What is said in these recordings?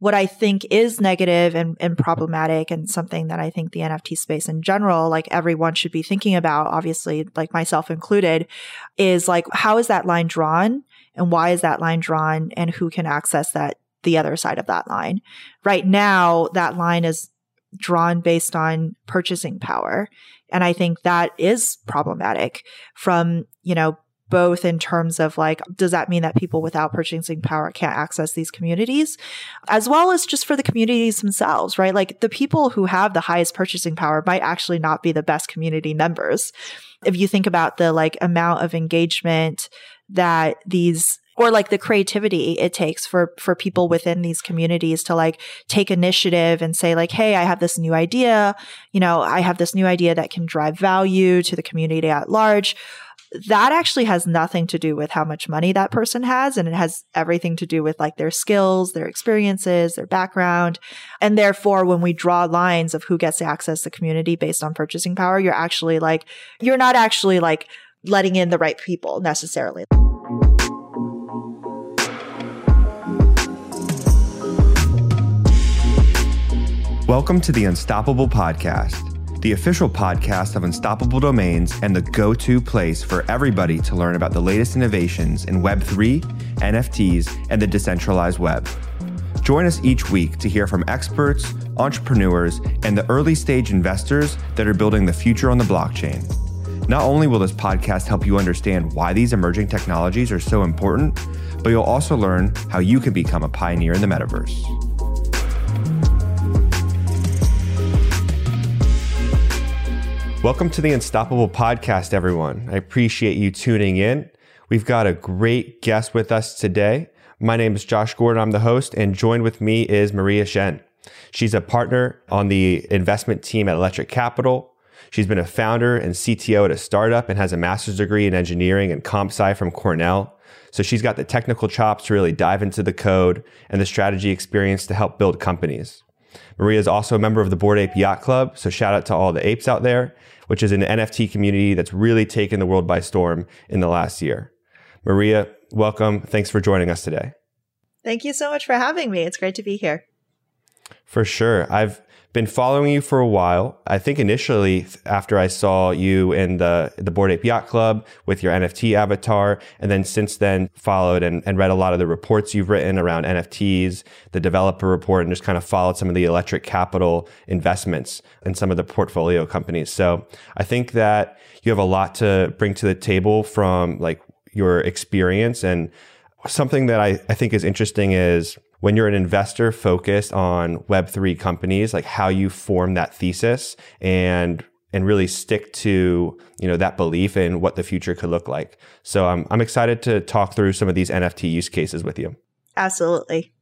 what I think is negative and, and problematic and something that I think the NFT space in general, like everyone should be thinking about, obviously, like myself included, is like, how is that line drawn? And why is that line drawn? And who can access that, the other side of that line? Right now, that line is drawn based on purchasing power. And I think that is problematic from, you know, both in terms of like, does that mean that people without purchasing power can't access these communities? As well as just for the communities themselves, right? Like the people who have the highest purchasing power might actually not be the best community members. If you think about the like amount of engagement that these or like the creativity it takes for for people within these communities to like take initiative and say like hey i have this new idea you know i have this new idea that can drive value to the community at large that actually has nothing to do with how much money that person has. And it has everything to do with like their skills, their experiences, their background. And therefore, when we draw lines of who gets to access the community based on purchasing power, you're actually like, you're not actually like letting in the right people necessarily. Welcome to the Unstoppable Podcast the official podcast of Unstoppable Domains and the go to place for everybody to learn about the latest innovations in Web3, NFTs, and the decentralized web. Join us each week to hear from experts, entrepreneurs, and the early stage investors that are building the future on the blockchain. Not only will this podcast help you understand why these emerging technologies are so important, but you'll also learn how you can become a pioneer in the metaverse. Welcome to the Unstoppable Podcast, everyone. I appreciate you tuning in. We've got a great guest with us today. My name is Josh Gordon. I'm the host, and joined with me is Maria Shen. She's a partner on the investment team at Electric Capital. She's been a founder and CTO at a startup and has a master's degree in engineering and comp sci from Cornell. So she's got the technical chops to really dive into the code and the strategy experience to help build companies. Maria is also a member of the Bored Ape Yacht Club, so shout out to all the apes out there, which is an NFT community that's really taken the world by storm in the last year. Maria, welcome. Thanks for joining us today. Thank you so much for having me. It's great to be here. For sure. I've been following you for a while. I think initially after I saw you in the the Bored Ape Yacht Club with your NFT avatar, and then since then followed and, and read a lot of the reports you've written around NFTs, the developer report, and just kind of followed some of the electric capital investments and some of the portfolio companies. So I think that you have a lot to bring to the table from like your experience and something that I, I think is interesting is when you're an investor focused on web3 companies like how you form that thesis and and really stick to you know that belief in what the future could look like. So i'm, I'm excited to talk through some of these nft use cases with you. Absolutely.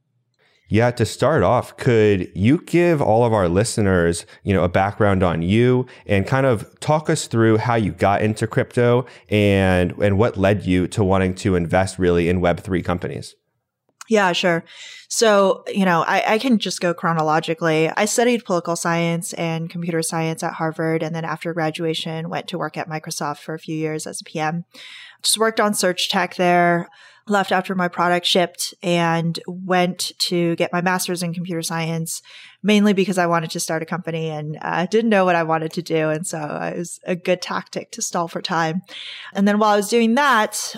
Yeah to start off could you give all of our listeners you know a background on you and kind of talk us through how you got into crypto and and what led you to wanting to invest really in web3 companies yeah, sure. So, you know, I, I, can just go chronologically. I studied political science and computer science at Harvard. And then after graduation, went to work at Microsoft for a few years as a PM. Just worked on search tech there, left after my product shipped and went to get my master's in computer science, mainly because I wanted to start a company and uh, didn't know what I wanted to do. And so it was a good tactic to stall for time. And then while I was doing that,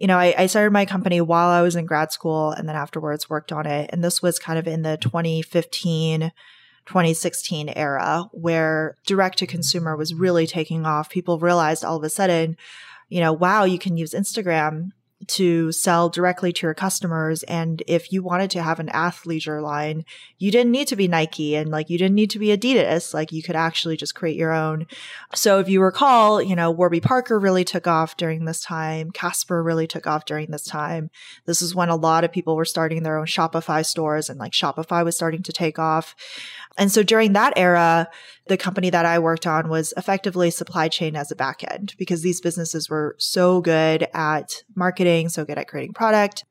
you know, I, I, started my company while I was in grad school and then afterwards worked on it. And this was kind of in the 2015, 2016 era where direct to consumer was really taking off. People realized all of a sudden, you know, wow, you can use Instagram to sell directly to your customers. And if you wanted to have an athleisure line, you didn't need to be Nike and like you didn't need to be Adidas. Like you could actually just create your own. So if you recall, you know, Warby Parker really took off during this time. Casper really took off during this time. This is when a lot of people were starting their own Shopify stores and like Shopify was starting to take off. And so during that era, the company that I worked on was effectively supply chain as a backend because these businesses were so good at marketing, so good at creating product.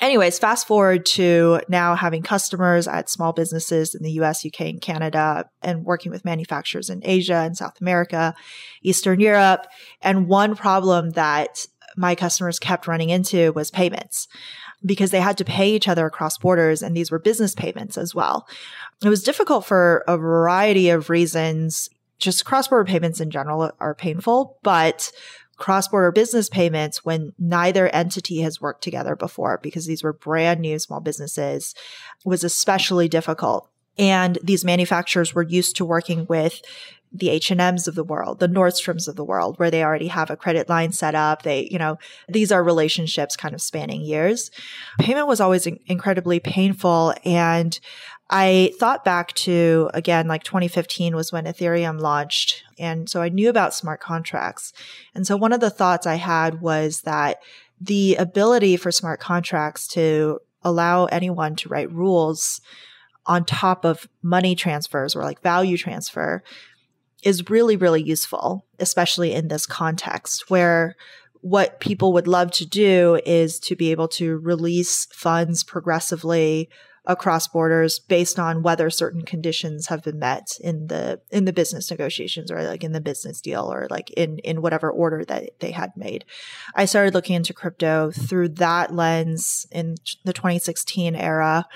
Anyways, fast forward to now having customers at small businesses in the US, UK, and Canada, and working with manufacturers in Asia and South America, Eastern Europe. And one problem that my customers kept running into was payments. Because they had to pay each other across borders and these were business payments as well. It was difficult for a variety of reasons. Just cross border payments in general are painful, but cross border business payments when neither entity has worked together before because these were brand new small businesses was especially difficult. And these manufacturers were used to working with the H&Ms of the world, the Nordstroms of the world, where they already have a credit line set up. They, you know, these are relationships kind of spanning years. Payment was always incredibly painful. And I thought back to, again, like 2015 was when Ethereum launched. And so I knew about smart contracts. And so one of the thoughts I had was that the ability for smart contracts to allow anyone to write rules on top of money transfers or like value transfer is really, really useful, especially in this context where what people would love to do is to be able to release funds progressively across borders based on whether certain conditions have been met in the in the business negotiations or like in the business deal or like in in whatever order that they had made. I started looking into crypto through that lens in the 2016 era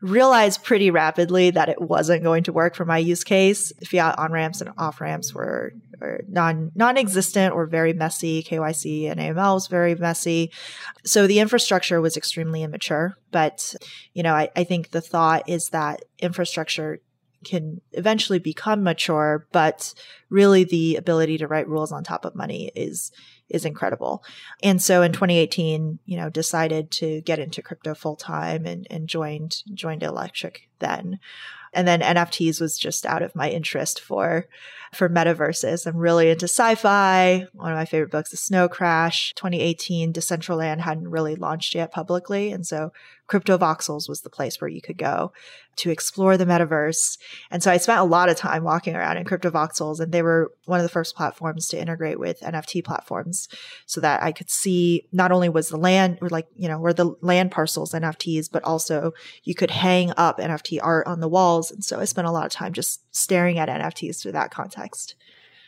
realized pretty rapidly that it wasn't going to work for my use case. Fiat on ramps and off ramps were, were non non-existent or very messy. KYC and AML was very messy. So the infrastructure was extremely immature. But, you know, I, I think the thought is that infrastructure can eventually become mature, but really the ability to write rules on top of money is is incredible. And so in 2018, you know, decided to get into crypto full time and, and joined joined Electric then. And then NFTs was just out of my interest for for metaverses. I'm really into sci-fi. One of my favorite books is Snow Crash. 2018, Decentraland hadn't really launched yet publicly, and so Crypto Voxels was the place where you could go to explore the metaverse. And so I spent a lot of time walking around in Crypto Voxels, and they were one of the first platforms to integrate with NFT platforms, so that I could see not only was the land or like you know were the land parcels NFTs, but also you could hang up NFT art on the walls. And so I spent a lot of time just staring at NFTs through that context.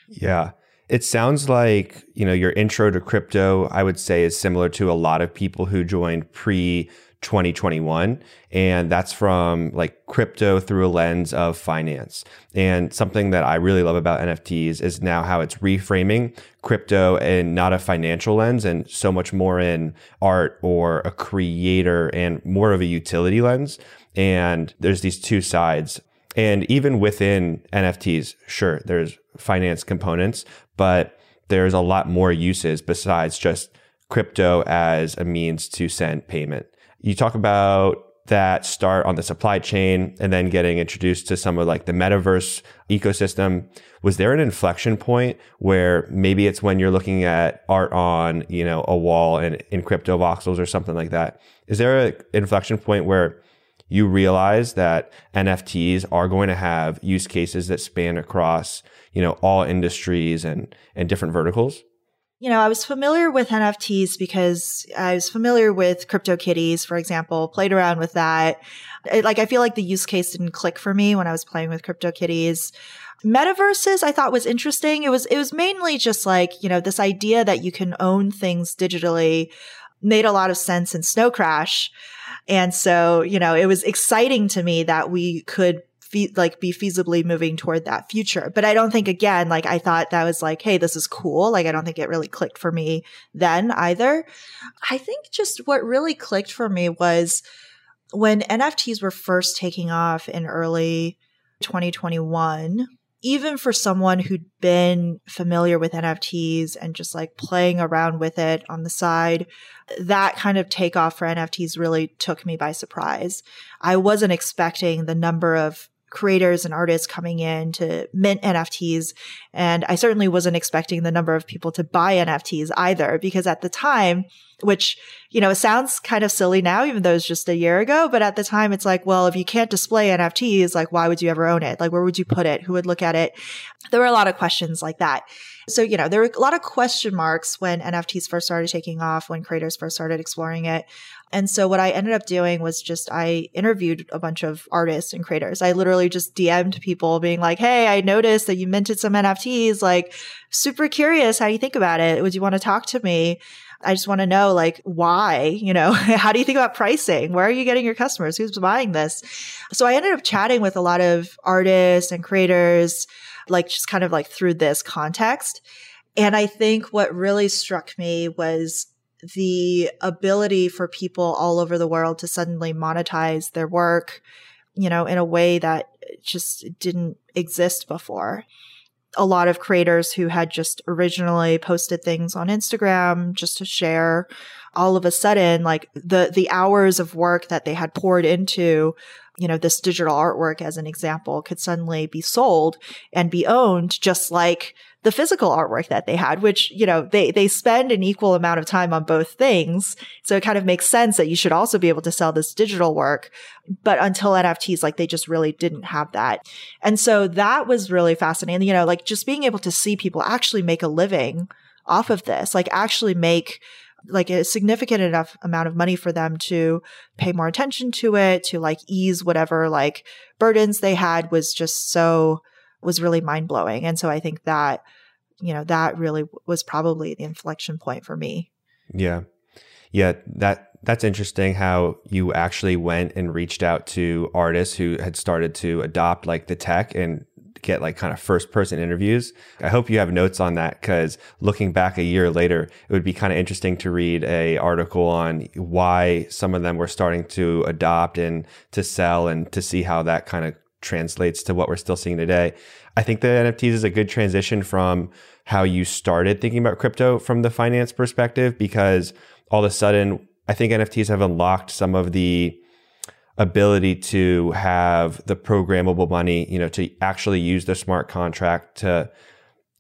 Yeah. It sounds like, you know, your intro to crypto, I would say is similar to a lot of people who joined pre 2021. And that's from like crypto through a lens of finance. And something that I really love about NFTs is now how it's reframing crypto in not a financial lens and so much more in art or a creator and more of a utility lens. And there's these two sides. And even within NFTs, sure, there's finance components, but there's a lot more uses besides just crypto as a means to send payment. You talk about that start on the supply chain and then getting introduced to some of like the metaverse ecosystem was there an inflection point where maybe it's when you're looking at art on you know a wall in, in crypto voxels or something like that is there an inflection point where you realize that nfts are going to have use cases that span across you know all industries and and different verticals you know, I was familiar with NFTs because I was familiar with CryptoKitties, for example, played around with that. It, like, I feel like the use case didn't click for me when I was playing with CryptoKitties. Metaverses I thought was interesting. It was, it was mainly just like, you know, this idea that you can own things digitally made a lot of sense in Snow Crash. And so, you know, it was exciting to me that we could fe- like be feasibly moving toward that future. But I don't think again, like I thought that was like, hey, this is cool. Like I don't think it really clicked for me then either. I think just what really clicked for me was when NFTs were first taking off in early 2021 even for someone who'd been familiar with NFTs and just like playing around with it on the side, that kind of takeoff for NFTs really took me by surprise. I wasn't expecting the number of creators and artists coming in to mint NFTs. And I certainly wasn't expecting the number of people to buy NFTs either, because at the time, which, you know, sounds kind of silly now, even though it's just a year ago. But at the time, it's like, well, if you can't display NFTs, like, why would you ever own it? Like, where would you put it? Who would look at it? There were a lot of questions like that. So, you know, there were a lot of question marks when NFTs first started taking off, when creators first started exploring it. And so what I ended up doing was just I interviewed a bunch of artists and creators. I literally just DM'd people being like, Hey, I noticed that you minted some NFTs, like super curious. How you think about it? Would you want to talk to me? I just want to know like why, you know, how do you think about pricing? Where are you getting your customers? Who's buying this? So I ended up chatting with a lot of artists and creators, like just kind of like through this context. And I think what really struck me was the ability for people all over the world to suddenly monetize their work, you know, in a way that just didn't exist before. A lot of creators who had just originally posted things on Instagram just to share, all of a sudden, like the, the hours of work that they had poured into you know, this digital artwork as an example could suddenly be sold and be owned just like the physical artwork that they had, which, you know, they, they spend an equal amount of time on both things. So it kind of makes sense that you should also be able to sell this digital work. But until NFTs, like they just really didn't have that. And so that was really fascinating. You know, like just being able to see people actually make a living off of this, like actually make like a significant enough amount of money for them to pay more attention to it, to like ease whatever like burdens they had was just so was really mind blowing. And so I think that, you know, that really was probably the inflection point for me. Yeah. Yeah. That, that's interesting how you actually went and reached out to artists who had started to adopt like the tech and get like kind of first person interviews. I hope you have notes on that because looking back a year later, it would be kind of interesting to read a article on why some of them were starting to adopt and to sell and to see how that kind of translates to what we're still seeing today. I think the NFTs is a good transition from how you started thinking about crypto from the finance perspective because all of a sudden I think NFTs have unlocked some of the ability to have the programmable money, you know, to actually use the smart contract to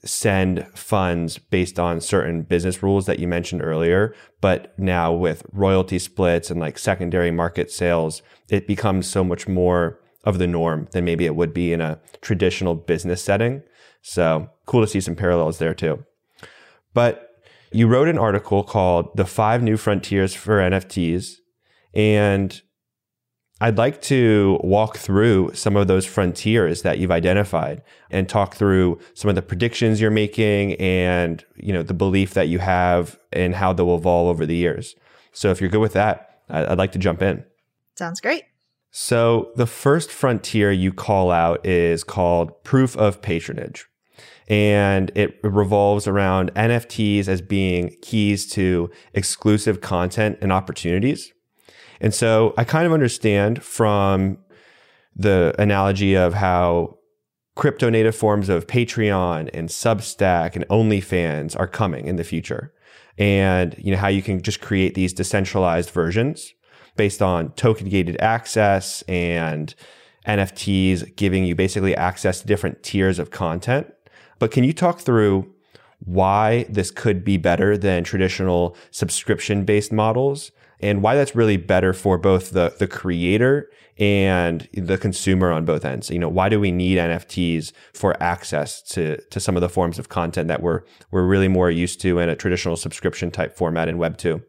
send funds based on certain business rules that you mentioned earlier. But now with royalty splits and like secondary market sales, it becomes so much more of the norm than maybe it would be in a traditional business setting. So cool to see some parallels there too. But you wrote an article called The Five New Frontiers for NFTs. And I'd like to walk through some of those frontiers that you've identified and talk through some of the predictions you're making and, you know, the belief that you have and how they'll evolve over the years. So if you're good with that, I'd like to jump in. Sounds great. So the first frontier you call out is called proof of patronage. And it revolves around NFTs as being keys to exclusive content and opportunities. And so I kind of understand from the analogy of how crypto native forms of Patreon and Substack and OnlyFans are coming in the future. And you know how you can just create these decentralized versions based on token gated access and NFTs giving you basically access to different tiers of content. But can you talk through why this could be better than traditional subscription based models and why that's really better for both the the creator and the consumer on both ends. You know, why do we need NFTs for access to to some of the forms of content that we're we're really more used to in a traditional subscription type format in Web two?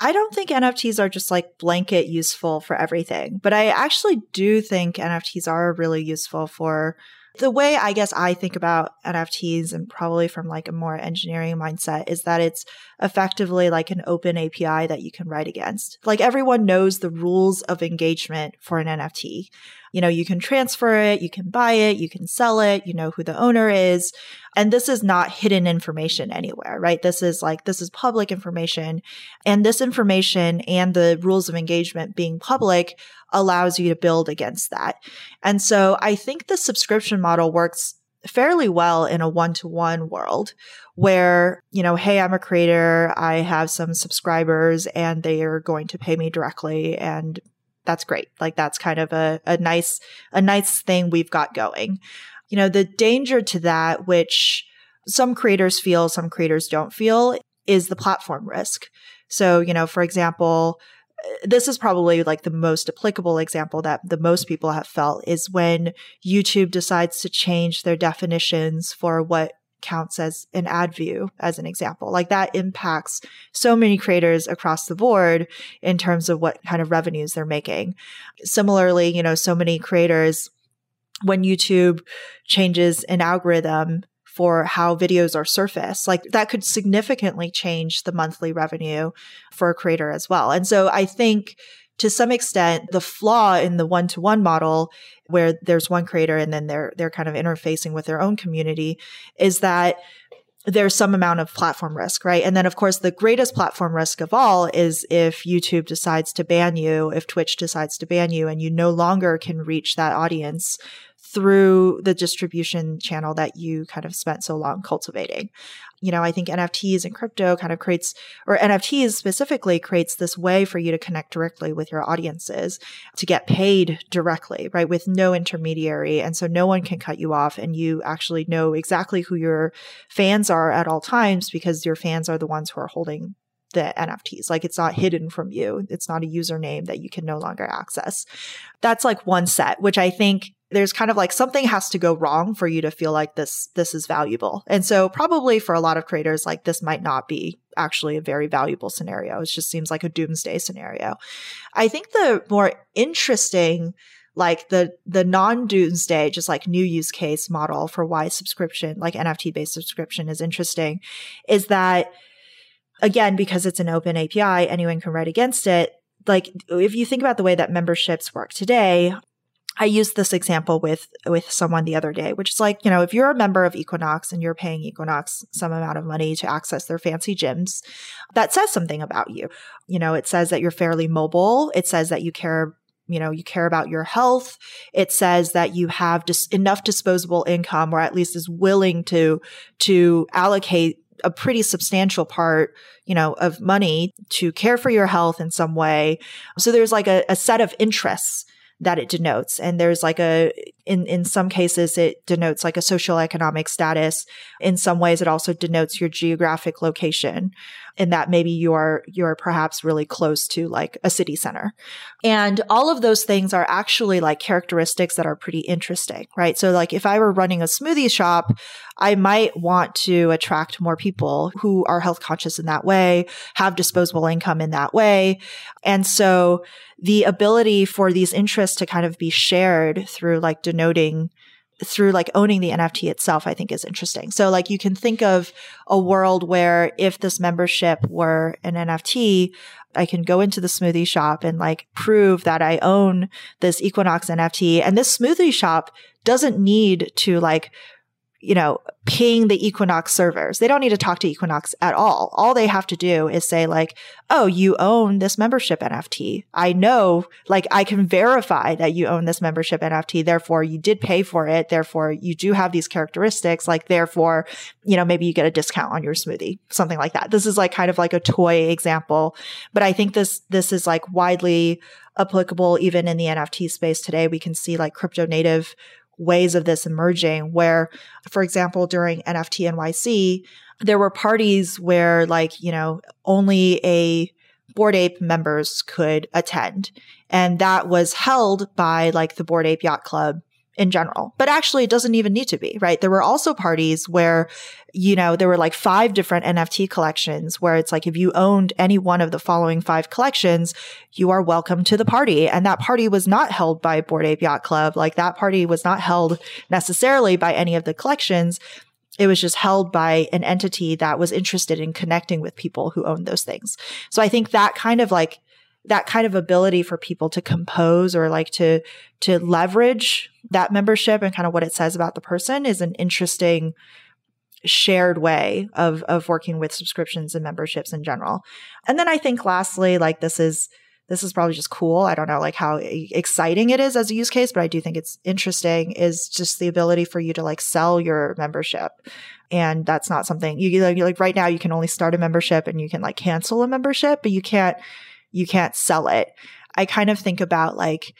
I don't think NFTs are just like blanket useful for everything, but I actually do think NFTs are really useful for the way I guess I think about NFTs and probably from like a more engineering mindset is that it's effectively like an open API that you can write against. Like everyone knows the rules of engagement for an NFT. You know, you can transfer it, you can buy it, you can sell it, you know who the owner is. And this is not hidden information anywhere, right? This is like, this is public information. And this information and the rules of engagement being public allows you to build against that. And so I think the subscription model works fairly well in a one-to-one world where, you know, hey, I'm a creator, I have some subscribers and they are going to pay me directly and that's great. Like that's kind of a, a nice, a nice thing we've got going. You know, the danger to that, which some creators feel, some creators don't feel, is the platform risk. So, you know, for example, this is probably like the most applicable example that the most people have felt is when YouTube decides to change their definitions for what counts as an ad view, as an example. Like that impacts so many creators across the board in terms of what kind of revenues they're making. Similarly, you know, so many creators, when YouTube changes an algorithm, for how videos are surfaced. Like that could significantly change the monthly revenue for a creator as well. And so I think to some extent, the flaw in the one to one model where there's one creator and then they're, they're kind of interfacing with their own community is that there's some amount of platform risk, right? And then, of course, the greatest platform risk of all is if YouTube decides to ban you, if Twitch decides to ban you, and you no longer can reach that audience through the distribution channel that you kind of spent so long cultivating. You know, I think NFTs and crypto kind of creates, or NFTs specifically creates this way for you to connect directly with your audiences to get paid directly, right? With no intermediary. And so no one can cut you off and you actually know exactly who your fans are at all times because your fans are the ones who are holding the NFTs. Like it's not hidden from you. It's not a username that you can no longer access. That's like one set, which I think there's kind of like something has to go wrong for you to feel like this this is valuable. And so probably for a lot of creators like this might not be actually a very valuable scenario. It just seems like a doomsday scenario. I think the more interesting like the the non-doomsday just like new use case model for why subscription like NFT based subscription is interesting is that again because it's an open API anyone can write against it like if you think about the way that memberships work today I used this example with with someone the other day, which is like, you know, if you're a member of Equinox and you're paying Equinox some amount of money to access their fancy gyms, that says something about you. You know, it says that you're fairly mobile. It says that you care you know, you care about your health. It says that you have just enough disposable income or at least is willing to, to allocate a pretty substantial part, you know, of money to care for your health in some way. So there's like a, a set of interests that it denotes. And there's like a, in, in some cases, it denotes like a social economic status. In some ways, it also denotes your geographic location in that maybe you're, you're perhaps really close to like a city center. And all of those things are actually like characteristics that are pretty interesting, right? So like if I were running a smoothie shop, I might want to attract more people who are health conscious in that way, have disposable income in that way. And so the ability for these interests to kind of be shared through like denoting through like owning the NFT itself, I think is interesting. So like you can think of a world where if this membership were an NFT, I can go into the smoothie shop and like prove that I own this Equinox NFT. And this smoothie shop doesn't need to like you know, ping the Equinox servers. They don't need to talk to Equinox at all. All they have to do is say like, Oh, you own this membership NFT. I know, like I can verify that you own this membership NFT. Therefore you did pay for it. Therefore you do have these characteristics. Like therefore, you know, maybe you get a discount on your smoothie, something like that. This is like kind of like a toy example, but I think this, this is like widely applicable even in the NFT space today. We can see like crypto native ways of this emerging where, for example, during NFT NYC, there were parties where like, you know, only a Bored Ape members could attend. And that was held by like the Bored Ape Yacht Club in general. But actually, it doesn't even need to be, right? There were also parties where, you know, there were like five different NFT collections where it's like if you owned any one of the following five collections, you are welcome to the party. And that party was not held by Bored Ape Yacht Club. Like that party was not held necessarily by any of the collections. It was just held by an entity that was interested in connecting with people who owned those things. So I think that kind of like that kind of ability for people to compose or like to to leverage that membership and kind of what it says about the person is an interesting shared way of of working with subscriptions and memberships in general. And then I think lastly like this is this is probably just cool. I don't know like how exciting it is as a use case, but I do think it's interesting is just the ability for you to like sell your membership. And that's not something you like, like right now you can only start a membership and you can like cancel a membership, but you can't you can't sell it. I kind of think about like,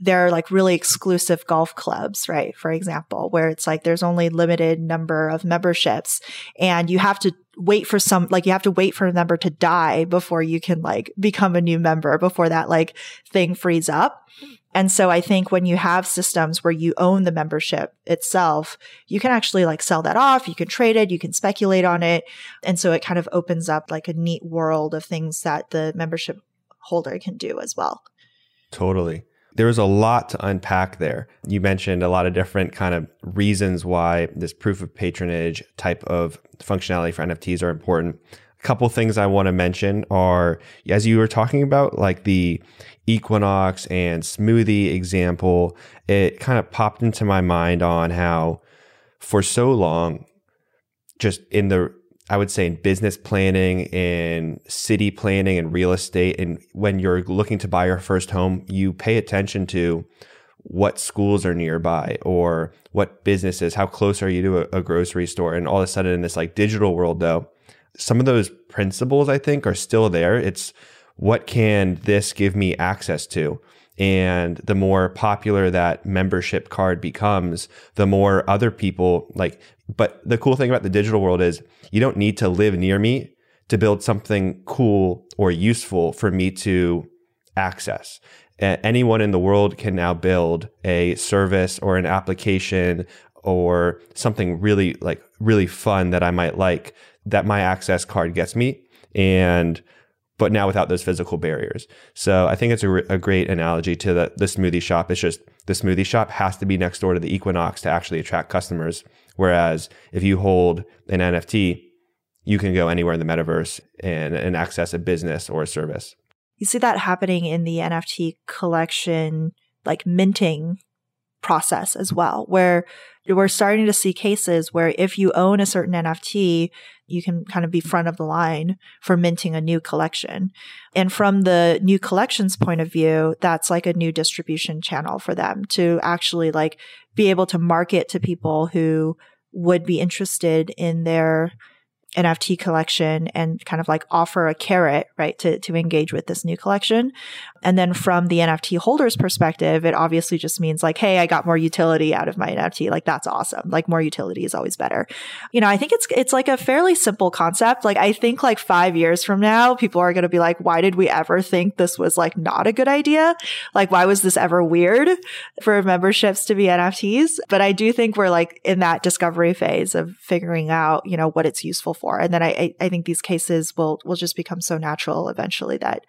there are like really exclusive golf clubs, right? For example, where it's like there's only limited number of memberships and you have to wait for some, like you have to wait for a member to die before you can like become a new member before that like thing frees up. And so I think when you have systems where you own the membership itself, you can actually like sell that off. You can trade it. You can speculate on it. And so it kind of opens up like a neat world of things that the membership holder can do as well. Totally. There was a lot to unpack there. You mentioned a lot of different kind of reasons why this proof of patronage type of functionality for NFTs are important. A couple things I want to mention are as you were talking about like the Equinox and smoothie example, it kind of popped into my mind on how for so long just in the I would say in business planning, in city planning and real estate. And when you're looking to buy your first home, you pay attention to what schools are nearby or what businesses, how close are you to a, a grocery store? And all of a sudden in this like digital world though, some of those principles I think are still there. It's what can this give me access to? And the more popular that membership card becomes, the more other people like, but the cool thing about the digital world is you don't need to live near me to build something cool or useful for me to access. anyone in the world can now build a service or an application or something really like really fun that I might like that my access card gets me. And but now without those physical barriers. So I think it's a, a, great analogy to the, the smoothie shop. It's just the smoothie shop has to be next door to the Equinox to actually attract customers. Whereas if you hold an NFT, you can go anywhere in the metaverse and, and access a business or a service. You see that happening in the NFT collection, like minting process as well, where we're starting to see cases where if you own a certain NFT, you can kind of be front of the line for minting a new collection. And from the new collections point of view, that's like a new distribution channel for them to actually like be able to market to people who would be interested in their NFT collection and kind of like offer a carrot, right, to, to engage with this new collection. And then from the NFT holder's perspective, it obviously just means like, hey, I got more utility out of my NFT. Like that's awesome. Like more utility is always better. You know, I think it's it's like a fairly simple concept. Like I think like five years from now, people are gonna be like, why did we ever think this was like not a good idea? Like why was this ever weird for memberships to be NFTs? But I do think we're like in that discovery phase of figuring out, you know, what it's useful for. And then I I think these cases will will just become so natural eventually that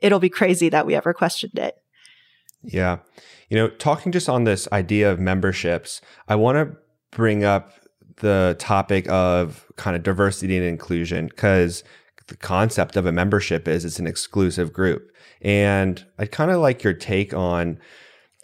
it'll be crazy that we ever questioned it. Yeah. You know, talking just on this idea of memberships, I want to bring up the topic of kind of diversity and inclusion because the concept of a membership is it's an exclusive group. And I'd kind of like your take on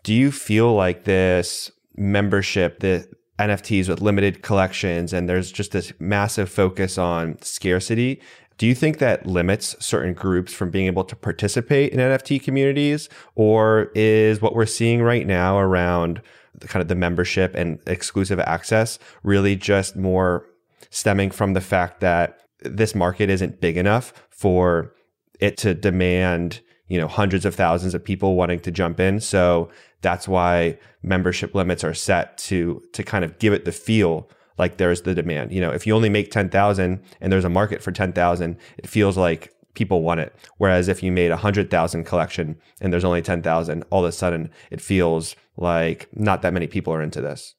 do you feel like this membership, the NFTs with limited collections, and there's just this massive focus on scarcity do you think that limits certain groups from being able to participate in NFT communities? Or is what we're seeing right now around the, kind of the membership and exclusive access really just more stemming from the fact that this market isn't big enough for it to demand, you know, hundreds of thousands of people wanting to jump in. So that's why membership limits are set to to kind of give it the feel like there's the demand. You know, if you only make 10,000 and there's a market for 10,000, it feels like people want it. Whereas if you made a 100,000 collection and there's only 10,000, all of a sudden it feels like not that many people are into this.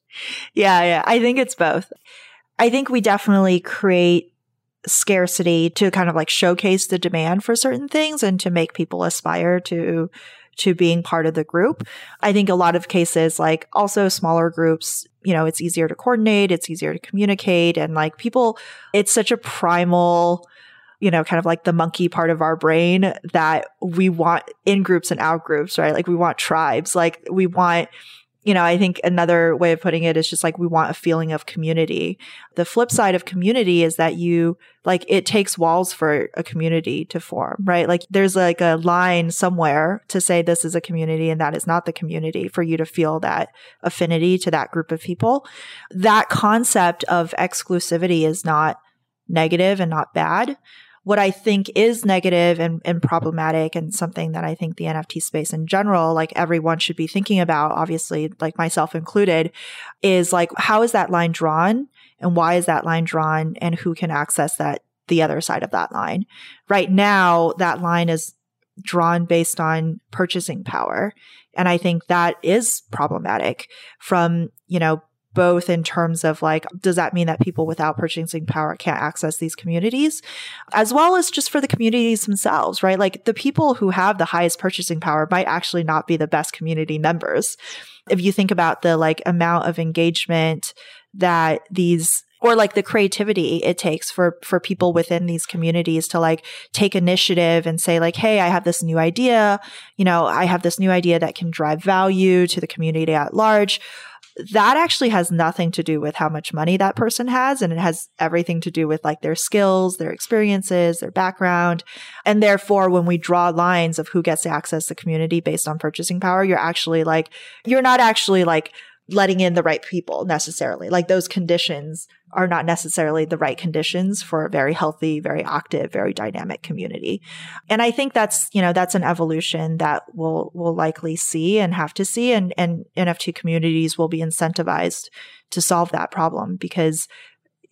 Yeah, yeah. I think it's both. I think we definitely create scarcity to kind of like showcase the demand for certain things and to make people aspire to to being part of the group. I think a lot of cases, like also smaller groups, you know, it's easier to coordinate, it's easier to communicate. And like people, it's such a primal, you know, kind of like the monkey part of our brain that we want in groups and out groups, right? Like we want tribes, like we want you know, I think another way of putting it is just like we want a feeling of community. The flip side of community is that you like it takes walls for a community to form, right? Like there's like a line somewhere to say this is a community and that is not the community for you to feel that affinity to that group of people. That concept of exclusivity is not negative and not bad what I think is negative and, and problematic and something that I think the NFT space in general, like everyone should be thinking about, obviously, like myself included, is like, how is that line drawn? And why is that line drawn? And who can access that, the other side of that line? Right now, that line is drawn based on purchasing power. And I think that is problematic from, you know, both in terms of like, does that mean that people without purchasing power can't access these communities? As well as just for the communities themselves, right? Like the people who have the highest purchasing power might actually not be the best community members. If you think about the like amount of engagement that these or like the creativity it takes for for people within these communities to like take initiative and say like hey i have this new idea you know i have this new idea that can drive value to the community at large that actually has nothing to do with how much money that person has and it has everything to do with like their skills their experiences their background. And therefore when we draw lines of who gets to access the community based on purchasing power you're actually like you're not actually like letting in the right people necessarily. Like those conditions are not necessarily the right conditions for a very healthy, very active, very dynamic community. And I think that's, you know, that's an evolution that we'll, we'll likely see and have to see. And, and NFT communities will be incentivized to solve that problem because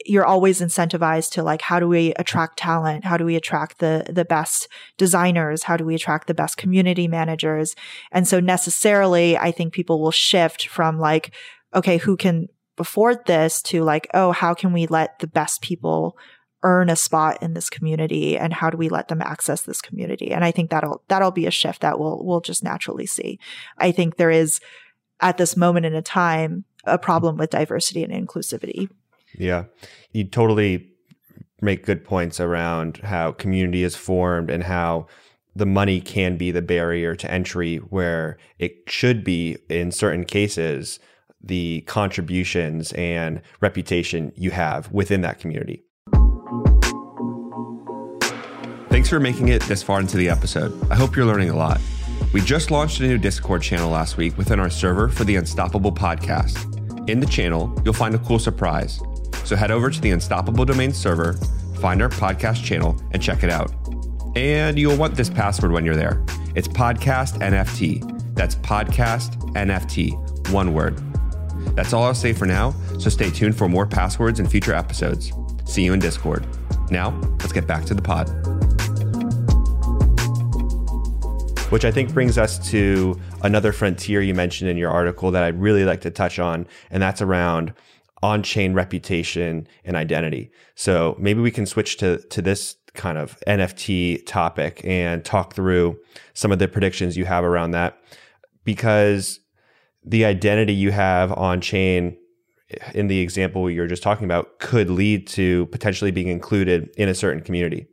you're always incentivized to like how do we attract talent? How do we attract the the best designers? How do we attract the best community managers? And so necessarily i think people will shift from like okay who can afford this to like oh how can we let the best people earn a spot in this community? And how do we let them access this community? And i think that'll that'll be a shift that we'll we'll just naturally see. I think there is at this moment in a time a problem with diversity and inclusivity yeah. You totally make good points around how community is formed and how the money can be the barrier to entry where it should be in certain cases the contributions and reputation you have within that community. Thanks for making it this far into the episode. I hope you're learning a lot. We just launched a new Discord channel last week within our server for the Unstoppable podcast. In the channel, you'll find a cool surprise. So head over to the Unstoppable Domain server, find our podcast channel, and check it out. And you'll want this password when you're there. It's podcast NFT. That's podcast NFT, one word. That's all I'll say for now, so stay tuned for more passwords in future episodes. See you in Discord. Now, let's get back to the pod. Which I think brings us to another frontier you mentioned in your article that I'd really like to touch on, and that's around on chain reputation and identity. So maybe we can switch to, to this kind of NFT topic and talk through some of the predictions you have around that because the identity you have on chain in the example you're just talking about could lead to potentially being included in a certain community.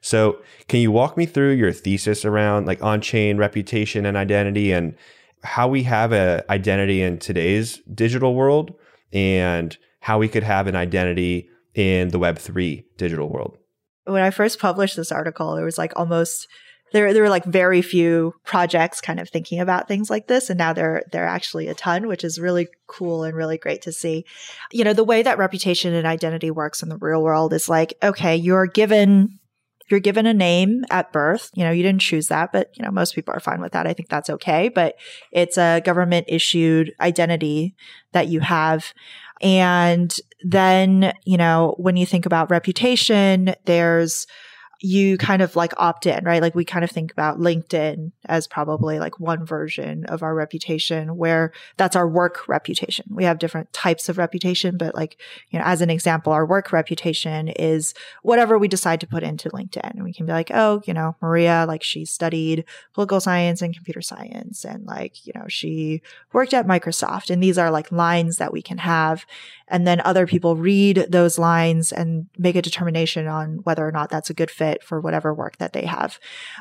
So, can you walk me through your thesis around like on-chain reputation and identity and how we have a identity in today's digital world and how we could have an identity in the Web3 digital world. When I first published this article, there was like almost there there were like very few projects kind of thinking about things like this and now there there are actually a ton which is really cool and really great to see you know the way that reputation and identity works in the real world is like okay you're given you're given a name at birth. You know, you didn't choose that, but you know, most people are fine with that. I think that's okay, but it's a government issued identity that you have. And then, you know, when you think about reputation, there's you kind of like opt in, right? Like we kind of think about LinkedIn as probably like one version of our reputation where that's our work reputation. We have different types of reputation, but like, you know, as an example, our work reputation is whatever we decide to put into LinkedIn. And we can be like, oh, you know, Maria, like she studied political science and computer science and like, you know, she worked at Microsoft. And these are like lines that we can have. And then other people read those lines and make a determination on whether or not that's a good fit for whatever work that they have.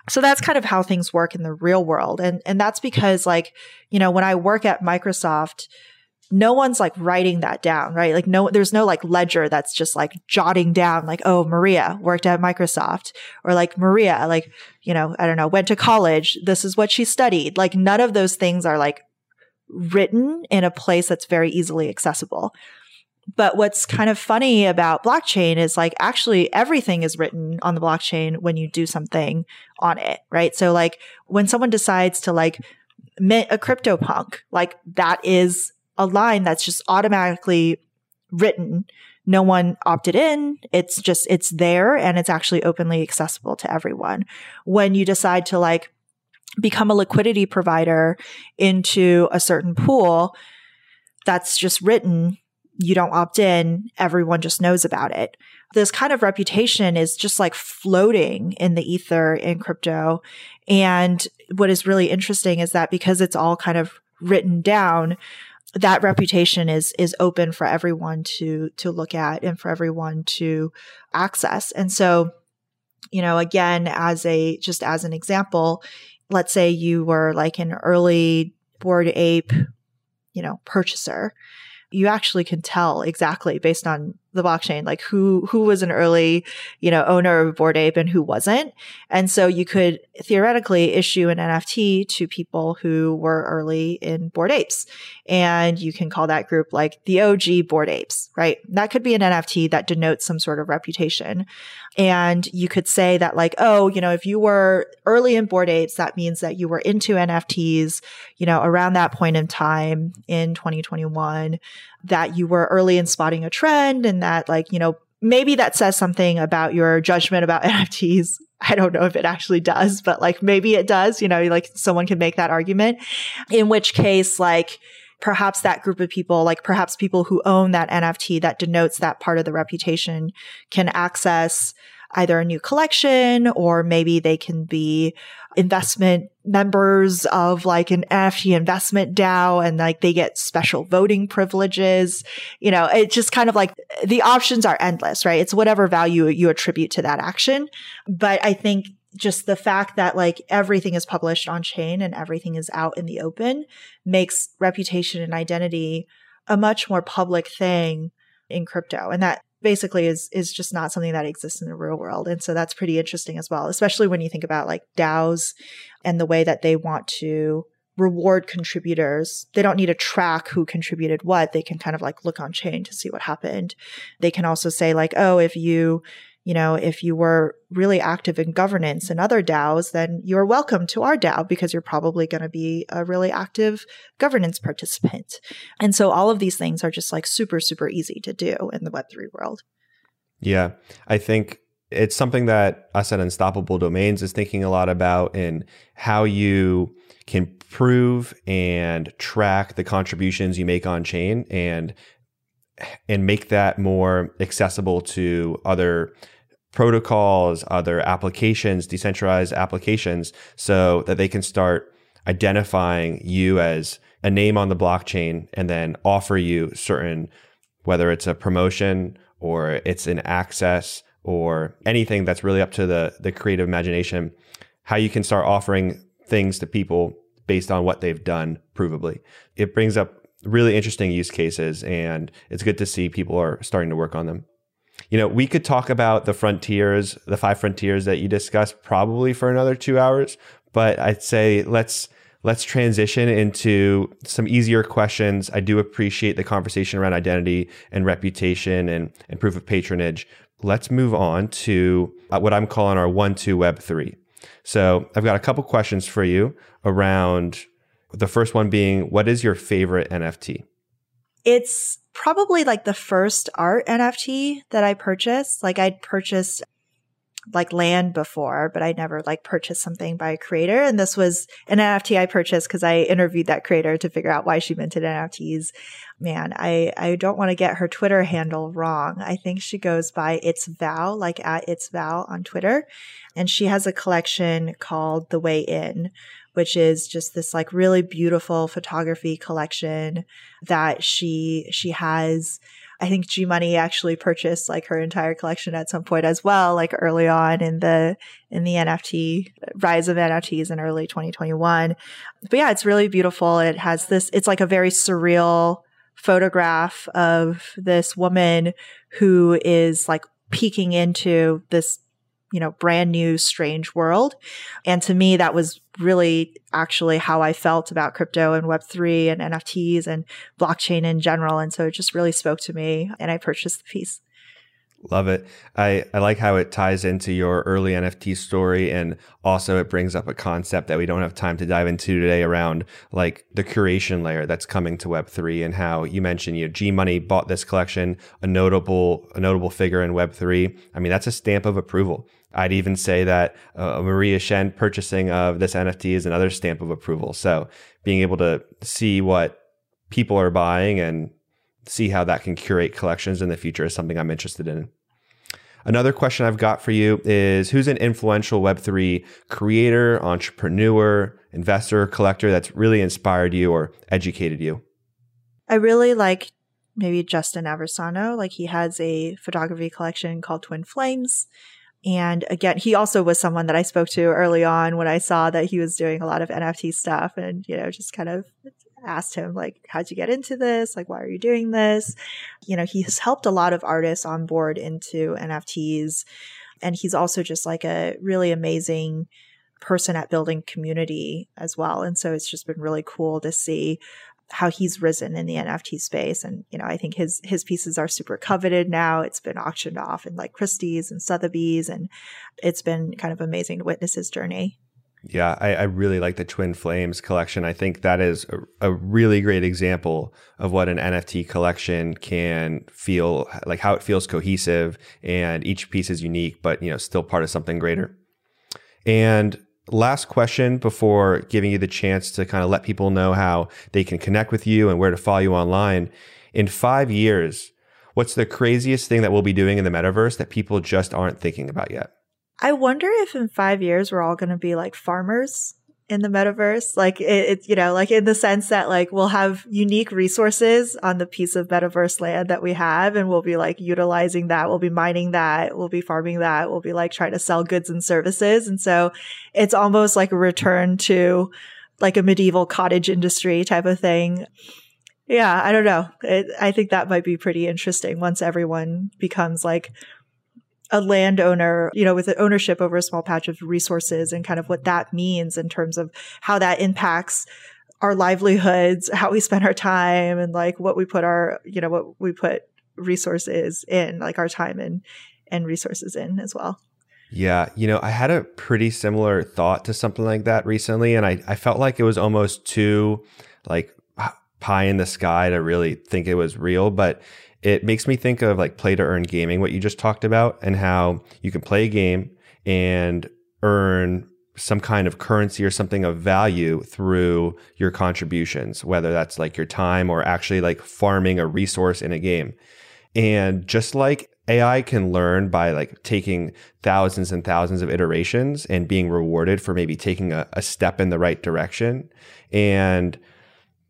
So that's kind of how things work in the real world. And, and that's because like, you know, when I work at Microsoft, no one's like writing that down, right? Like no, there's no like ledger that's just like jotting down like, oh, Maria worked at Microsoft or like Maria, like, you know, I don't know, went to college. This is what she studied. Like none of those things are like written in a place that's very easily accessible. But what's hmm. kind of funny about blockchain is like actually everything is written on the blockchain when you do something on it, right? So like when someone decides to like mint a CryptoPunk, like that is a line that's just automatically written. No one opted in. It's just, it's there and it's actually openly accessible to everyone. When you decide to like become a liquidity provider into a certain pool that's just written you don't opt in, everyone just knows about it. This kind of reputation is just like floating in the ether in crypto. And what is really interesting is that because it's all kind of written down, that reputation is is open for everyone to to look at and for everyone to access. And so, you know, again, as a just as an example, let's say you were like an early Bored Ape, you know, purchaser you actually can tell exactly based on the blockchain, like who, who was an early, you know, owner of Bored Ape and who wasn't. And so you could theoretically issue an NFT to people who were early in Bored Apes. And you can call that group like the OG Bored Apes, right? That could be an NFT that denotes some sort of reputation. And you could say that like, oh, you know, if you were early in Bored Apes, that means that you were into NFTs, you know, around that point in time in 2021 that you were early in spotting a trend and that like, you know, maybe that says something about your judgment about NFTs. I don't know if it actually does, but like maybe it does, you know, like someone can make that argument. In which case, like, perhaps that group of people, like perhaps people who own that NFT that denotes that part of the reputation can access either a new collection or maybe they can be investment members of like an NFT investment DAO and like they get special voting privileges. You know, it's just kind of like the options are endless, right? It's whatever value you attribute to that action. But I think just the fact that like everything is published on chain and everything is out in the open makes reputation and identity a much more public thing in crypto. And that basically is is just not something that exists in the real world. And so that's pretty interesting as well, especially when you think about like DAOs and the way that they want to reward contributors. They don't need to track who contributed what. They can kind of like look on chain to see what happened. They can also say like, oh, if you you know, if you were really active in governance and other DAOs, then you're welcome to our DAO because you're probably going to be a really active governance participant. And so all of these things are just like super, super easy to do in the Web3 world. Yeah. I think it's something that us at Unstoppable Domains is thinking a lot about in how you can prove and track the contributions you make on chain and and make that more accessible to other protocols, other applications, decentralized applications, so that they can start identifying you as a name on the blockchain and then offer you certain, whether it's a promotion or it's an access or anything that's really up to the, the creative imagination, how you can start offering things to people based on what they've done provably. It brings up really interesting use cases and it's good to see people are starting to work on them you know, we could talk about the frontiers, the five frontiers that you discussed probably for another two hours, but I'd say let's let's transition into some easier questions. I do appreciate the conversation around identity and reputation and, and proof of patronage. Let's move on to uh, what I'm calling our one two web three. So I've got a couple questions for you around the first one being what is your favorite NFT? It's probably like the first art NFT that I purchased. Like I'd purchased like land before, but I never like purchased something by a creator. And this was an NFT I purchased because I interviewed that creator to figure out why she minted NFTs. Man, I, I don't want to get her Twitter handle wrong. I think she goes by It's Val, like at It's Val on Twitter. And she has a collection called The Way In, which is just this like really beautiful photography collection that she she has I think G Money actually purchased like her entire collection at some point as well, like early on in the in the NFT rise of NFTs in early 2021. But yeah, it's really beautiful. It has this it's like a very surreal photograph of this woman who is like peeking into this you know, brand new, strange world. And to me, that was really actually how I felt about crypto and Web3 and NFTs and blockchain in general. And so it just really spoke to me and I purchased the piece. Love it. I, I like how it ties into your early NFT story. And also, it brings up a concept that we don't have time to dive into today around like the curation layer that's coming to Web3 and how you mentioned, you know, G Money bought this collection, a notable, a notable figure in Web3. I mean, that's a stamp of approval. I'd even say that uh, Maria Shen purchasing of this NFT is another stamp of approval. So being able to see what people are buying and see how that can curate collections in the future is something I'm interested in. Another question I've got for you is who's an influential Web3 creator, entrepreneur, investor, collector that's really inspired you or educated you? I really like maybe Justin Aversano. Like he has a photography collection called Twin Flames. And again, he also was someone that I spoke to early on when I saw that he was doing a lot of NFT stuff and, you know, just kind of asked him, like, how'd you get into this? Like, why are you doing this? You know, he's helped a lot of artists on board into NFTs. And he's also just like a really amazing person at building community as well. And so it's just been really cool to see how he's risen in the NFT space. And, you know, I think his, his pieces are super coveted now. It's been auctioned off in like Christie's and Sotheby's. And it's been kind of amazing to witness his journey. Yeah, I, I, really like the Twin Flames collection. I think that is a, a, really great example of what an NFT collection can feel like, how it feels cohesive, and each piece is unique, but you know, still part of something greater. And last question before giving you the chance to kind of let people know how they can connect with you and where to follow you online. In five years, what's the craziest thing that we'll be doing in the metaverse that people just aren't thinking about yet? I wonder if in five years we're all going to be like farmers in the metaverse. Like it's, it, you know, like in the sense that like we'll have unique resources on the piece of metaverse land that we have and we'll be like utilizing that. We'll be mining that. We'll be farming that. We'll be like trying to sell goods and services. And so it's almost like a return to like a medieval cottage industry type of thing. Yeah, I don't know. It, I think that might be pretty interesting once everyone becomes like a landowner, you know, with ownership over a small patch of resources and kind of what that means in terms of how that impacts our livelihoods, how we spend our time and like what we put our, you know, what we put resources in, like our time and and resources in as well. Yeah, you know, I had a pretty similar thought to something like that recently and I I felt like it was almost too like pie in the sky to really think it was real, but it makes me think of like play to earn gaming, what you just talked about, and how you can play a game and earn some kind of currency or something of value through your contributions, whether that's like your time or actually like farming a resource in a game. And just like AI can learn by like taking thousands and thousands of iterations and being rewarded for maybe taking a, a step in the right direction. And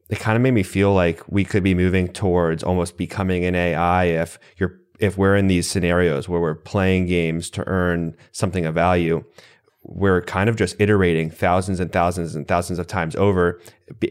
it kind of made me feel like we could be moving towards almost becoming an AI if you're if we're in these scenarios where we're playing games to earn something of value, we're kind of just iterating thousands and thousands and thousands of times over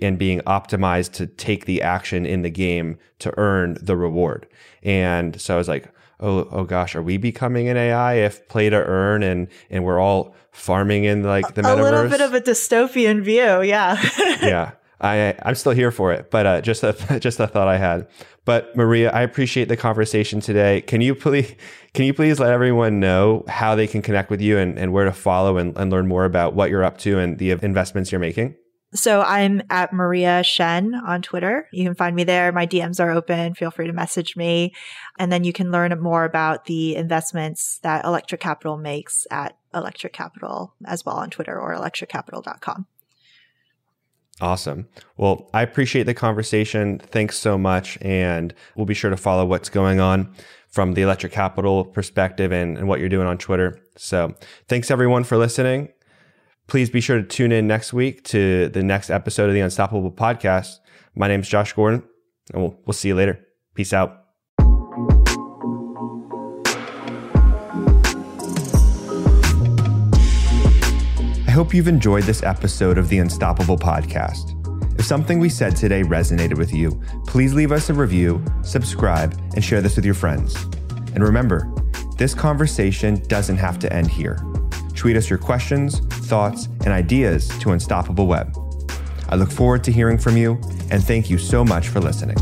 and being optimized to take the action in the game to earn the reward. And so I was like, oh, oh gosh, are we becoming an AI if play to earn and, and we're all farming in like the metaverse? A little bit of a dystopian view. Yeah. yeah. I I'm still here for it, but uh, just a just a thought I had. But Maria, I appreciate the conversation today. Can you please can you please let everyone know how they can connect with you and, and where to follow and, and learn more about what you're up to and the investments you're making? So I'm at Maria Shen on Twitter. You can find me there. My DMs are open. Feel free to message me. And then you can learn more about the investments that Electric Capital makes at Electric Capital as well on Twitter or electriccapital.com. Awesome. Well, I appreciate the conversation. Thanks so much. And we'll be sure to follow what's going on from the Electric Capital perspective and, and what you're doing on Twitter. So thanks everyone for listening. Please be sure to tune in next week to the next episode of the Unstoppable podcast. My name is Josh Gordon, and we'll, we'll see you later. Peace out. Hope you've enjoyed this episode of the Unstoppable Podcast. If something we said today resonated with you, please leave us a review, subscribe, and share this with your friends. And remember, this conversation doesn't have to end here. Tweet us your questions, thoughts, and ideas to Unstoppable Web. I look forward to hearing from you, and thank you so much for listening.